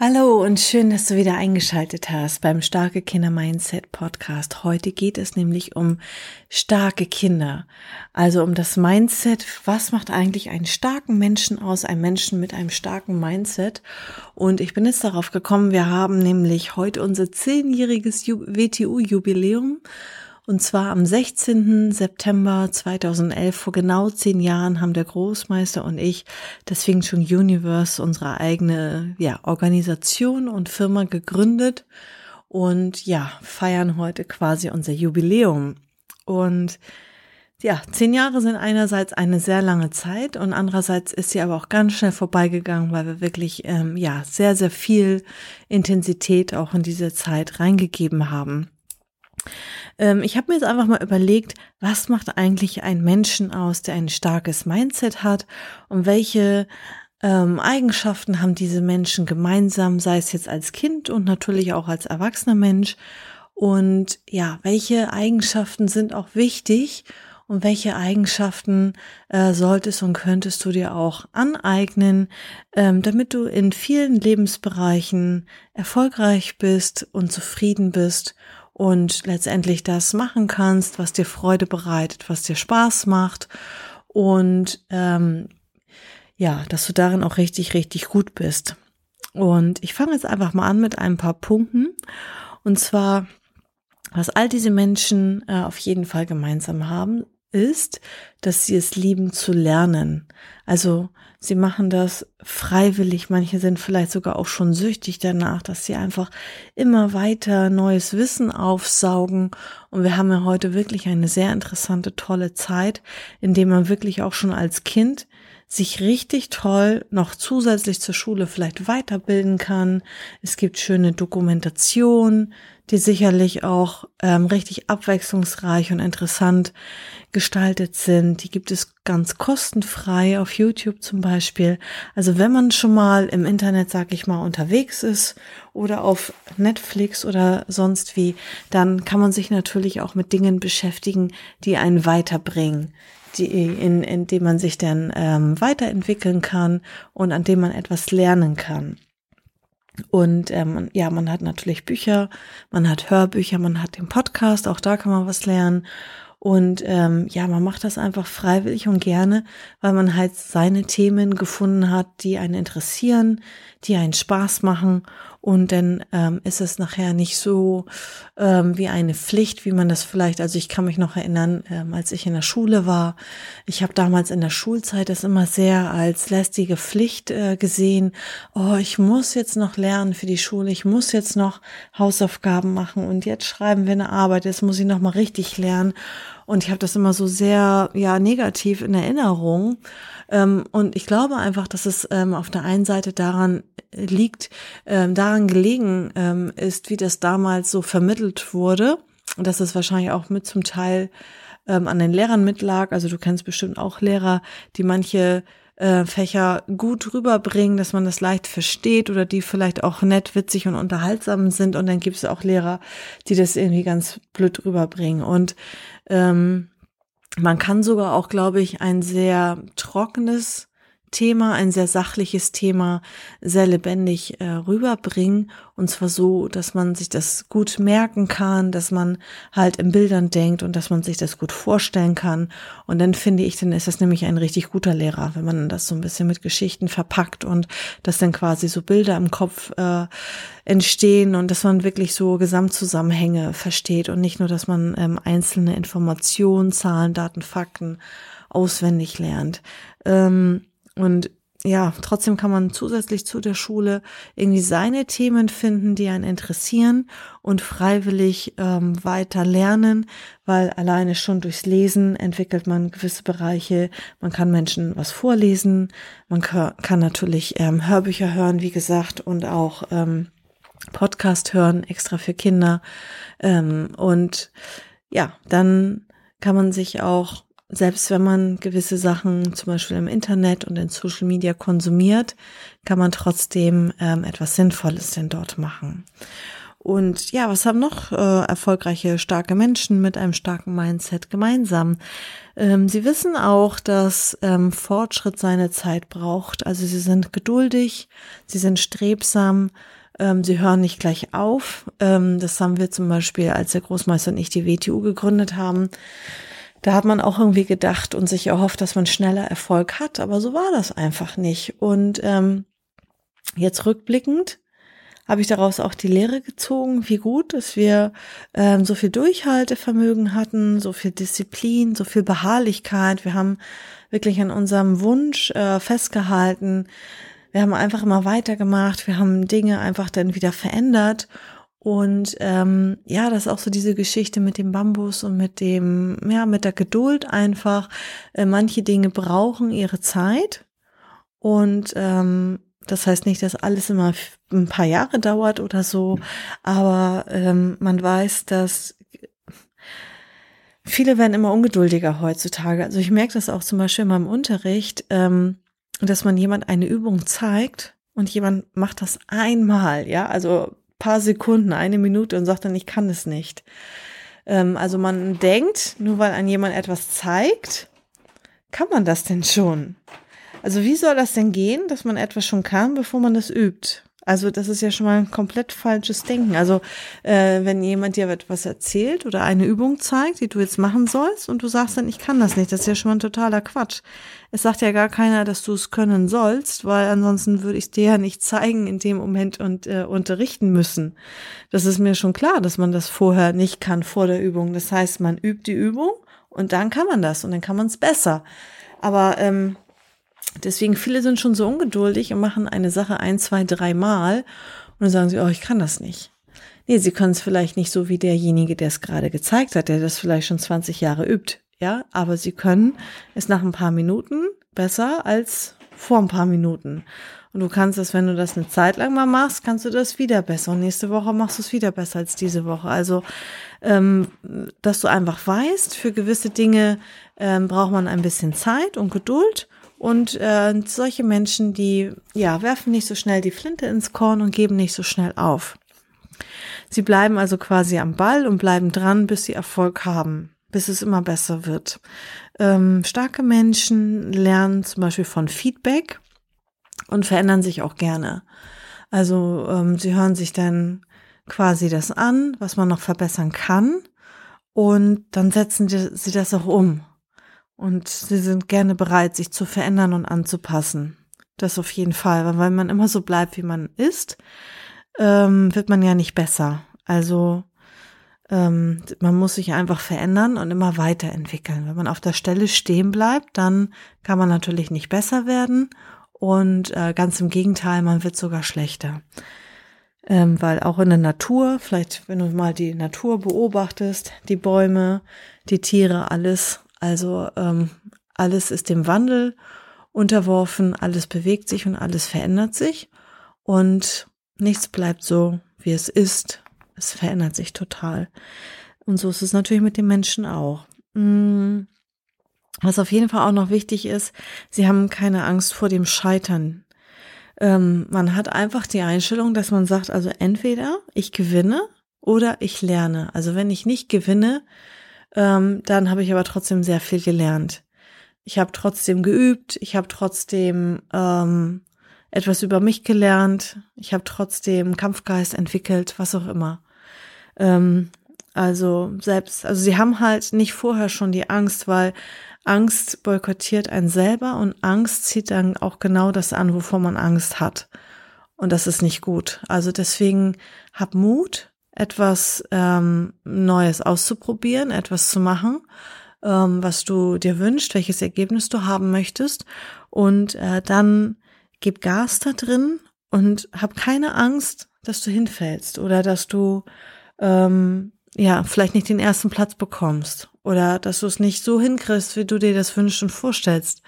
Hallo und schön, dass du wieder eingeschaltet hast beim Starke Kinder Mindset Podcast. Heute geht es nämlich um starke Kinder. Also um das Mindset. Was macht eigentlich einen starken Menschen aus? Einen Menschen mit einem starken Mindset. Und ich bin jetzt darauf gekommen, wir haben nämlich heute unser zehnjähriges WTU-Jubiläum. Und zwar am 16. September 2011, vor genau zehn Jahren, haben der Großmeister und ich das Fing Chun Universe, unsere eigene ja, Organisation und Firma gegründet und ja, feiern heute quasi unser Jubiläum. Und ja, zehn Jahre sind einerseits eine sehr lange Zeit und andererseits ist sie aber auch ganz schnell vorbeigegangen, weil wir wirklich ähm, ja sehr sehr viel Intensität auch in diese Zeit reingegeben haben. Ähm, ich habe mir jetzt einfach mal überlegt, was macht eigentlich ein Menschen aus, der ein starkes Mindset hat und welche ähm, Eigenschaften haben diese Menschen gemeinsam, sei es jetzt als Kind und natürlich auch als erwachsener Mensch. Und ja, welche Eigenschaften sind auch wichtig und welche Eigenschaften äh, solltest und könntest du dir auch aneignen, ähm, damit du in vielen Lebensbereichen erfolgreich bist und zufrieden bist und letztendlich das machen kannst, was dir Freude bereitet, was dir Spaß macht und ähm, ja, dass du darin auch richtig, richtig gut bist. Und ich fange jetzt einfach mal an mit ein paar Punkten. Und zwar, was all diese Menschen äh, auf jeden Fall gemeinsam haben, ist, dass sie es lieben zu lernen. Also sie machen das freiwillig. Manche sind vielleicht sogar auch schon süchtig danach, dass sie einfach immer weiter neues Wissen aufsaugen. Und wir haben ja heute wirklich eine sehr interessante, tolle Zeit, in dem man wirklich auch schon als Kind sich richtig toll noch zusätzlich zur Schule vielleicht weiterbilden kann. Es gibt schöne Dokumentation, die sicherlich auch ähm, richtig abwechslungsreich und interessant gestaltet sind. Die gibt es ganz kostenfrei auf YouTube zum Beispiel. Also wenn man schon mal im Internet, sag ich mal, unterwegs ist oder auf Netflix oder sonst wie, dann kann man sich natürlich auch mit Dingen beschäftigen, die einen weiterbringen die, in, in dem man sich dann ähm, weiterentwickeln kann und an dem man etwas lernen kann. Und ähm, ja, man hat natürlich Bücher, man hat Hörbücher, man hat den Podcast, auch da kann man was lernen. Und ähm, ja, man macht das einfach freiwillig und gerne, weil man halt seine Themen gefunden hat, die einen interessieren, die einen Spaß machen. Und dann ähm, ist es nachher nicht so ähm, wie eine Pflicht, wie man das vielleicht, also ich kann mich noch erinnern, ähm, als ich in der Schule war. Ich habe damals in der Schulzeit das immer sehr als lästige Pflicht äh, gesehen. Oh, ich muss jetzt noch lernen für die Schule, ich muss jetzt noch Hausaufgaben machen und jetzt schreiben wir eine Arbeit, jetzt muss ich noch mal richtig lernen. Und ich habe das immer so sehr ja negativ in Erinnerung. Ähm, und ich glaube einfach, dass es ähm, auf der einen Seite daran liegt, ähm, daran gelegen ist, wie das damals so vermittelt wurde. Und dass es wahrscheinlich auch mit zum Teil an den Lehrern mitlag. Also du kennst bestimmt auch Lehrer, die manche äh, Fächer gut rüberbringen, dass man das leicht versteht oder die vielleicht auch nett, witzig und unterhaltsam sind. Und dann gibt es auch Lehrer, die das irgendwie ganz blöd rüberbringen. Und ähm, man kann sogar auch, glaube ich, ein sehr trockenes Thema, ein sehr sachliches Thema sehr lebendig äh, rüberbringen. Und zwar so, dass man sich das gut merken kann, dass man halt in Bildern denkt und dass man sich das gut vorstellen kann. Und dann finde ich, dann ist das nämlich ein richtig guter Lehrer, wenn man das so ein bisschen mit Geschichten verpackt und dass dann quasi so Bilder im Kopf äh, entstehen und dass man wirklich so Gesamtzusammenhänge versteht und nicht nur, dass man ähm, einzelne Informationen, Zahlen, Daten, Fakten auswendig lernt. Ähm, und ja, trotzdem kann man zusätzlich zu der Schule irgendwie seine Themen finden, die einen interessieren und freiwillig ähm, weiter lernen, weil alleine schon durchs Lesen entwickelt man gewisse Bereiche. Man kann Menschen was vorlesen, man kann, natürlich ähm, Hörbücher hören, wie gesagt, und auch ähm, Podcast hören, extra für Kinder. Ähm, und ja, dann kann man sich auch, selbst wenn man gewisse Sachen zum Beispiel im Internet und in Social Media konsumiert, kann man trotzdem ähm, etwas Sinnvolles denn dort machen. Und ja, was haben noch äh, erfolgreiche, starke Menschen mit einem starken Mindset gemeinsam? Ähm, sie wissen auch, dass ähm, Fortschritt seine Zeit braucht. Also sie sind geduldig, sie sind strebsam, ähm, sie hören nicht gleich auf. Ähm, das haben wir zum Beispiel, als der Großmeister und ich die WTU gegründet haben. Da hat man auch irgendwie gedacht und sich erhofft, dass man schneller Erfolg hat, aber so war das einfach nicht. Und ähm, jetzt rückblickend habe ich daraus auch die Lehre gezogen, wie gut, dass wir ähm, so viel Durchhaltevermögen hatten, so viel Disziplin, so viel Beharrlichkeit. Wir haben wirklich an unserem Wunsch äh, festgehalten. Wir haben einfach immer weitergemacht. Wir haben Dinge einfach dann wieder verändert. Und ähm, ja, das ist auch so diese Geschichte mit dem Bambus und mit dem, ja, mit der Geduld einfach. Äh, manche Dinge brauchen ihre Zeit. Und ähm, das heißt nicht, dass alles immer ein paar Jahre dauert oder so, aber ähm, man weiß, dass viele werden immer ungeduldiger heutzutage. Also ich merke das auch zum Beispiel in meinem Unterricht, ähm, dass man jemand eine Übung zeigt und jemand macht das einmal, ja, also paar Sekunden, eine Minute und sagt dann, ich kann es nicht. Ähm, also man denkt, nur weil ein jemand etwas zeigt, kann man das denn schon? Also wie soll das denn gehen, dass man etwas schon kann, bevor man das übt? Also das ist ja schon mal ein komplett falsches Denken. Also äh, wenn jemand dir etwas erzählt oder eine Übung zeigt, die du jetzt machen sollst und du sagst dann, ich kann das nicht, das ist ja schon mal ein totaler Quatsch. Es sagt ja gar keiner, dass du es können sollst, weil ansonsten würde ich es dir ja nicht zeigen in dem Moment und äh, unterrichten müssen. Das ist mir schon klar, dass man das vorher nicht kann vor der Übung. Das heißt, man übt die Übung und dann kann man das und dann kann man es besser. Aber ähm, Deswegen viele sind schon so ungeduldig und machen eine Sache ein, zwei, drei Mal und dann sagen sie, oh, ich kann das nicht. Nee, sie können es vielleicht nicht so wie derjenige, der es gerade gezeigt hat, der das vielleicht schon 20 Jahre übt. Ja, aber sie können es nach ein paar Minuten besser als vor ein paar Minuten. Und du kannst es, wenn du das eine Zeit lang mal machst, kannst du das wieder besser. Und nächste Woche machst du es wieder besser als diese Woche. Also, ähm, dass du einfach weißt, für gewisse Dinge ähm, braucht man ein bisschen Zeit und Geduld. Und äh, solche Menschen, die ja werfen nicht so schnell die Flinte ins Korn und geben nicht so schnell auf. Sie bleiben also quasi am Ball und bleiben dran, bis sie Erfolg haben, bis es immer besser wird. Ähm, starke Menschen lernen zum Beispiel von Feedback und verändern sich auch gerne. Also ähm, sie hören sich dann quasi das an, was man noch verbessern kann, und dann setzen sie das auch um. Und sie sind gerne bereit, sich zu verändern und anzupassen. Das auf jeden Fall, weil wenn man immer so bleibt, wie man ist, ähm, wird man ja nicht besser. Also ähm, man muss sich einfach verändern und immer weiterentwickeln. Wenn man auf der Stelle stehen bleibt, dann kann man natürlich nicht besser werden und äh, ganz im Gegenteil, man wird sogar schlechter. Ähm, weil auch in der Natur, vielleicht wenn du mal die Natur beobachtest, die Bäume, die Tiere, alles also ähm, alles ist dem Wandel unterworfen, alles bewegt sich und alles verändert sich und nichts bleibt so, wie es ist. Es verändert sich total. Und so ist es natürlich mit den Menschen auch. Mm, was auf jeden Fall auch noch wichtig ist, sie haben keine Angst vor dem Scheitern. Ähm, man hat einfach die Einstellung, dass man sagt, also entweder ich gewinne oder ich lerne. Also wenn ich nicht gewinne, ähm, dann habe ich aber trotzdem sehr viel gelernt. Ich habe trotzdem geübt, ich habe trotzdem ähm, etwas über mich gelernt, ich habe trotzdem Kampfgeist entwickelt, was auch immer. Ähm, also selbst, also sie haben halt nicht vorher schon die Angst, weil Angst boykottiert einen selber und Angst zieht dann auch genau das an, wovor man Angst hat. Und das ist nicht gut. Also deswegen hab Mut, etwas ähm, Neues auszuprobieren, etwas zu machen, ähm, was du dir wünschst, welches Ergebnis du haben möchtest. Und äh, dann gib Gas da drin und hab keine Angst, dass du hinfällst oder dass du ähm, ja vielleicht nicht den ersten Platz bekommst oder dass du es nicht so hinkriegst, wie du dir das wünschst und vorstellst,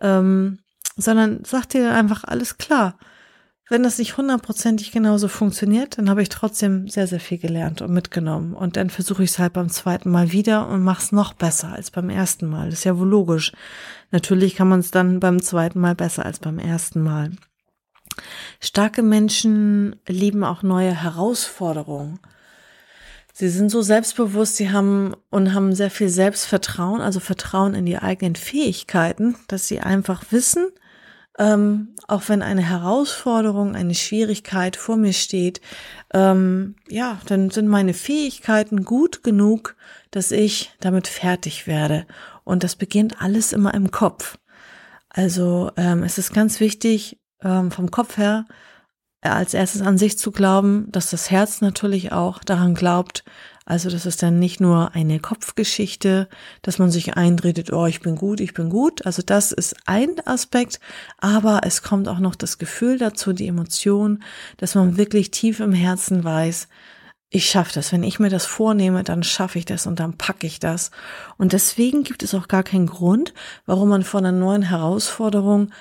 ähm, sondern sag dir einfach alles klar wenn das nicht hundertprozentig genauso funktioniert, dann habe ich trotzdem sehr, sehr viel gelernt und mitgenommen. Und dann versuche ich es halt beim zweiten Mal wieder und mache es noch besser als beim ersten Mal. Das ist ja wohl logisch. Natürlich kann man es dann beim zweiten Mal besser als beim ersten Mal. Starke Menschen lieben auch neue Herausforderungen. Sie sind so selbstbewusst, sie haben und haben sehr viel Selbstvertrauen, also Vertrauen in die eigenen Fähigkeiten, dass sie einfach wissen, ähm, auch wenn eine Herausforderung, eine Schwierigkeit vor mir steht, ähm, ja, dann sind meine Fähigkeiten gut genug, dass ich damit fertig werde. Und das beginnt alles immer im Kopf. Also ähm, es ist ganz wichtig, ähm, vom Kopf her äh, als erstes an sich zu glauben, dass das Herz natürlich auch daran glaubt, also das ist dann nicht nur eine Kopfgeschichte, dass man sich eindredet, oh, ich bin gut, ich bin gut. Also das ist ein Aspekt, aber es kommt auch noch das Gefühl dazu, die Emotion, dass man wirklich tief im Herzen weiß, ich schaffe das. Wenn ich mir das vornehme, dann schaffe ich das und dann packe ich das. Und deswegen gibt es auch gar keinen Grund, warum man vor einer neuen Herausforderung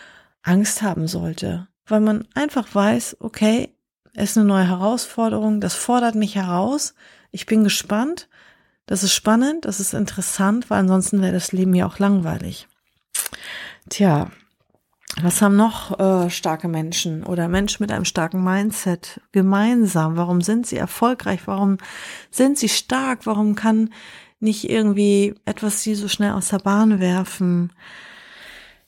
Angst haben sollte. Weil man einfach weiß, okay, es ist eine neue Herausforderung, das fordert mich heraus, ich bin gespannt. Das ist spannend, das ist interessant, weil ansonsten wäre das Leben ja auch langweilig. Tja, was haben noch äh, starke Menschen oder Menschen mit einem starken Mindset gemeinsam? Warum sind sie erfolgreich? Warum sind sie stark? Warum kann nicht irgendwie etwas sie so schnell aus der Bahn werfen?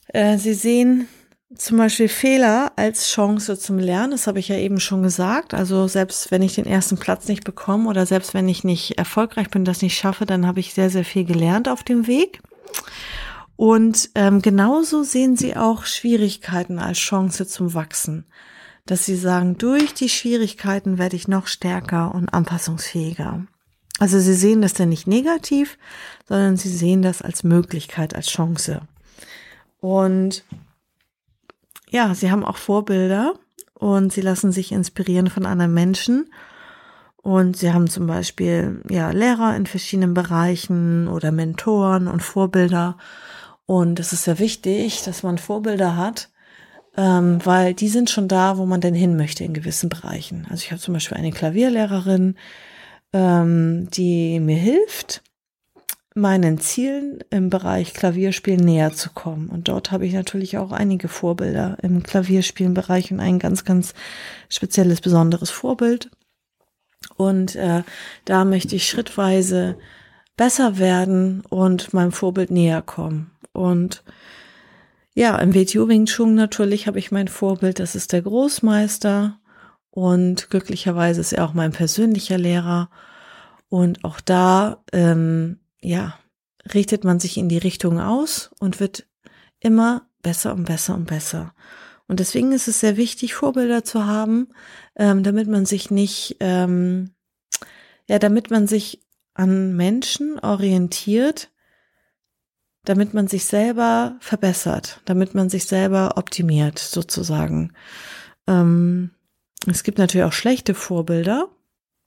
Äh, sie sehen zum Beispiel Fehler als Chance zum Lernen, das habe ich ja eben schon gesagt. Also selbst wenn ich den ersten Platz nicht bekomme oder selbst wenn ich nicht erfolgreich bin, das nicht schaffe, dann habe ich sehr, sehr viel gelernt auf dem Weg. Und ähm, genauso sehen sie auch Schwierigkeiten als Chance zum Wachsen. Dass sie sagen, durch die Schwierigkeiten werde ich noch stärker und anpassungsfähiger. Also sie sehen das dann nicht negativ, sondern sie sehen das als Möglichkeit, als Chance. Und ja, sie haben auch Vorbilder und sie lassen sich inspirieren von anderen Menschen. Und sie haben zum Beispiel ja Lehrer in verschiedenen Bereichen oder Mentoren und Vorbilder. Und es ist sehr wichtig, dass man Vorbilder hat, ähm, weil die sind schon da, wo man denn hin möchte in gewissen Bereichen. Also ich habe zum Beispiel eine Klavierlehrerin, ähm, die mir hilft, meinen Zielen im Bereich Klavierspiel näher zu kommen. Und dort habe ich natürlich auch einige Vorbilder im Klavierspielenbereich und ein ganz, ganz spezielles, besonderes Vorbild. Und äh, da möchte ich schrittweise besser werden und meinem Vorbild näher kommen. Und ja, im WTO Wing Chun natürlich habe ich mein Vorbild, das ist der Großmeister. Und glücklicherweise ist er auch mein persönlicher Lehrer. Und auch da ähm, ja, richtet man sich in die Richtung aus und wird immer besser und besser und besser. Und deswegen ist es sehr wichtig, Vorbilder zu haben, ähm, damit man sich nicht, ähm, ja, damit man sich an Menschen orientiert, damit man sich selber verbessert, damit man sich selber optimiert, sozusagen. Ähm, es gibt natürlich auch schlechte Vorbilder.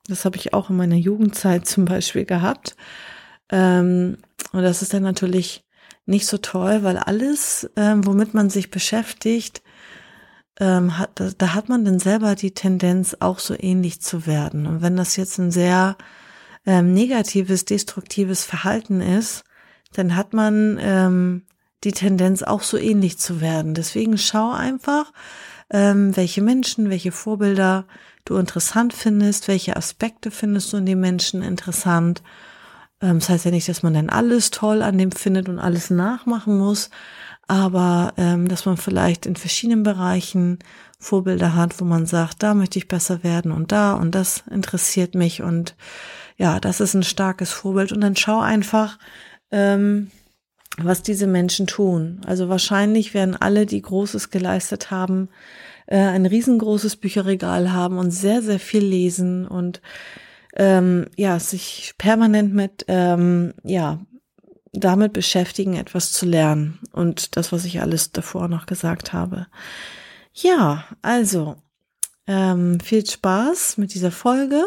Das habe ich auch in meiner Jugendzeit zum Beispiel gehabt. Ähm, und das ist dann natürlich nicht so toll, weil alles, ähm, womit man sich beschäftigt, ähm, hat, da, da hat man dann selber die Tendenz, auch so ähnlich zu werden. Und wenn das jetzt ein sehr ähm, negatives, destruktives Verhalten ist, dann hat man ähm, die Tendenz, auch so ähnlich zu werden. Deswegen schau einfach, ähm, welche Menschen, welche Vorbilder du interessant findest, welche Aspekte findest du in den Menschen interessant das heißt ja nicht, dass man dann alles toll an dem findet und alles nachmachen muss, aber ähm, dass man vielleicht in verschiedenen Bereichen Vorbilder hat, wo man sagt, da möchte ich besser werden und da und das interessiert mich und ja, das ist ein starkes Vorbild und dann schau einfach, ähm, was diese Menschen tun. Also wahrscheinlich werden alle, die Großes geleistet haben, äh, ein riesengroßes Bücherregal haben und sehr, sehr viel lesen und ähm, ja, sich permanent mit, ähm, ja, damit beschäftigen, etwas zu lernen. Und das, was ich alles davor noch gesagt habe. Ja, also, ähm, viel Spaß mit dieser Folge.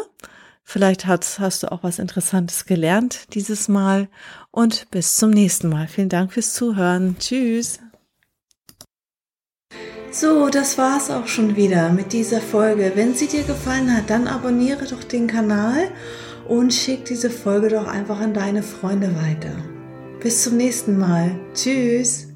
Vielleicht hast, hast du auch was Interessantes gelernt dieses Mal und bis zum nächsten Mal. Vielen Dank fürs Zuhören. Tschüss. So, das war's auch schon wieder mit dieser Folge. Wenn sie dir gefallen hat, dann abonniere doch den Kanal und schick diese Folge doch einfach an deine Freunde weiter. Bis zum nächsten Mal. Tschüss.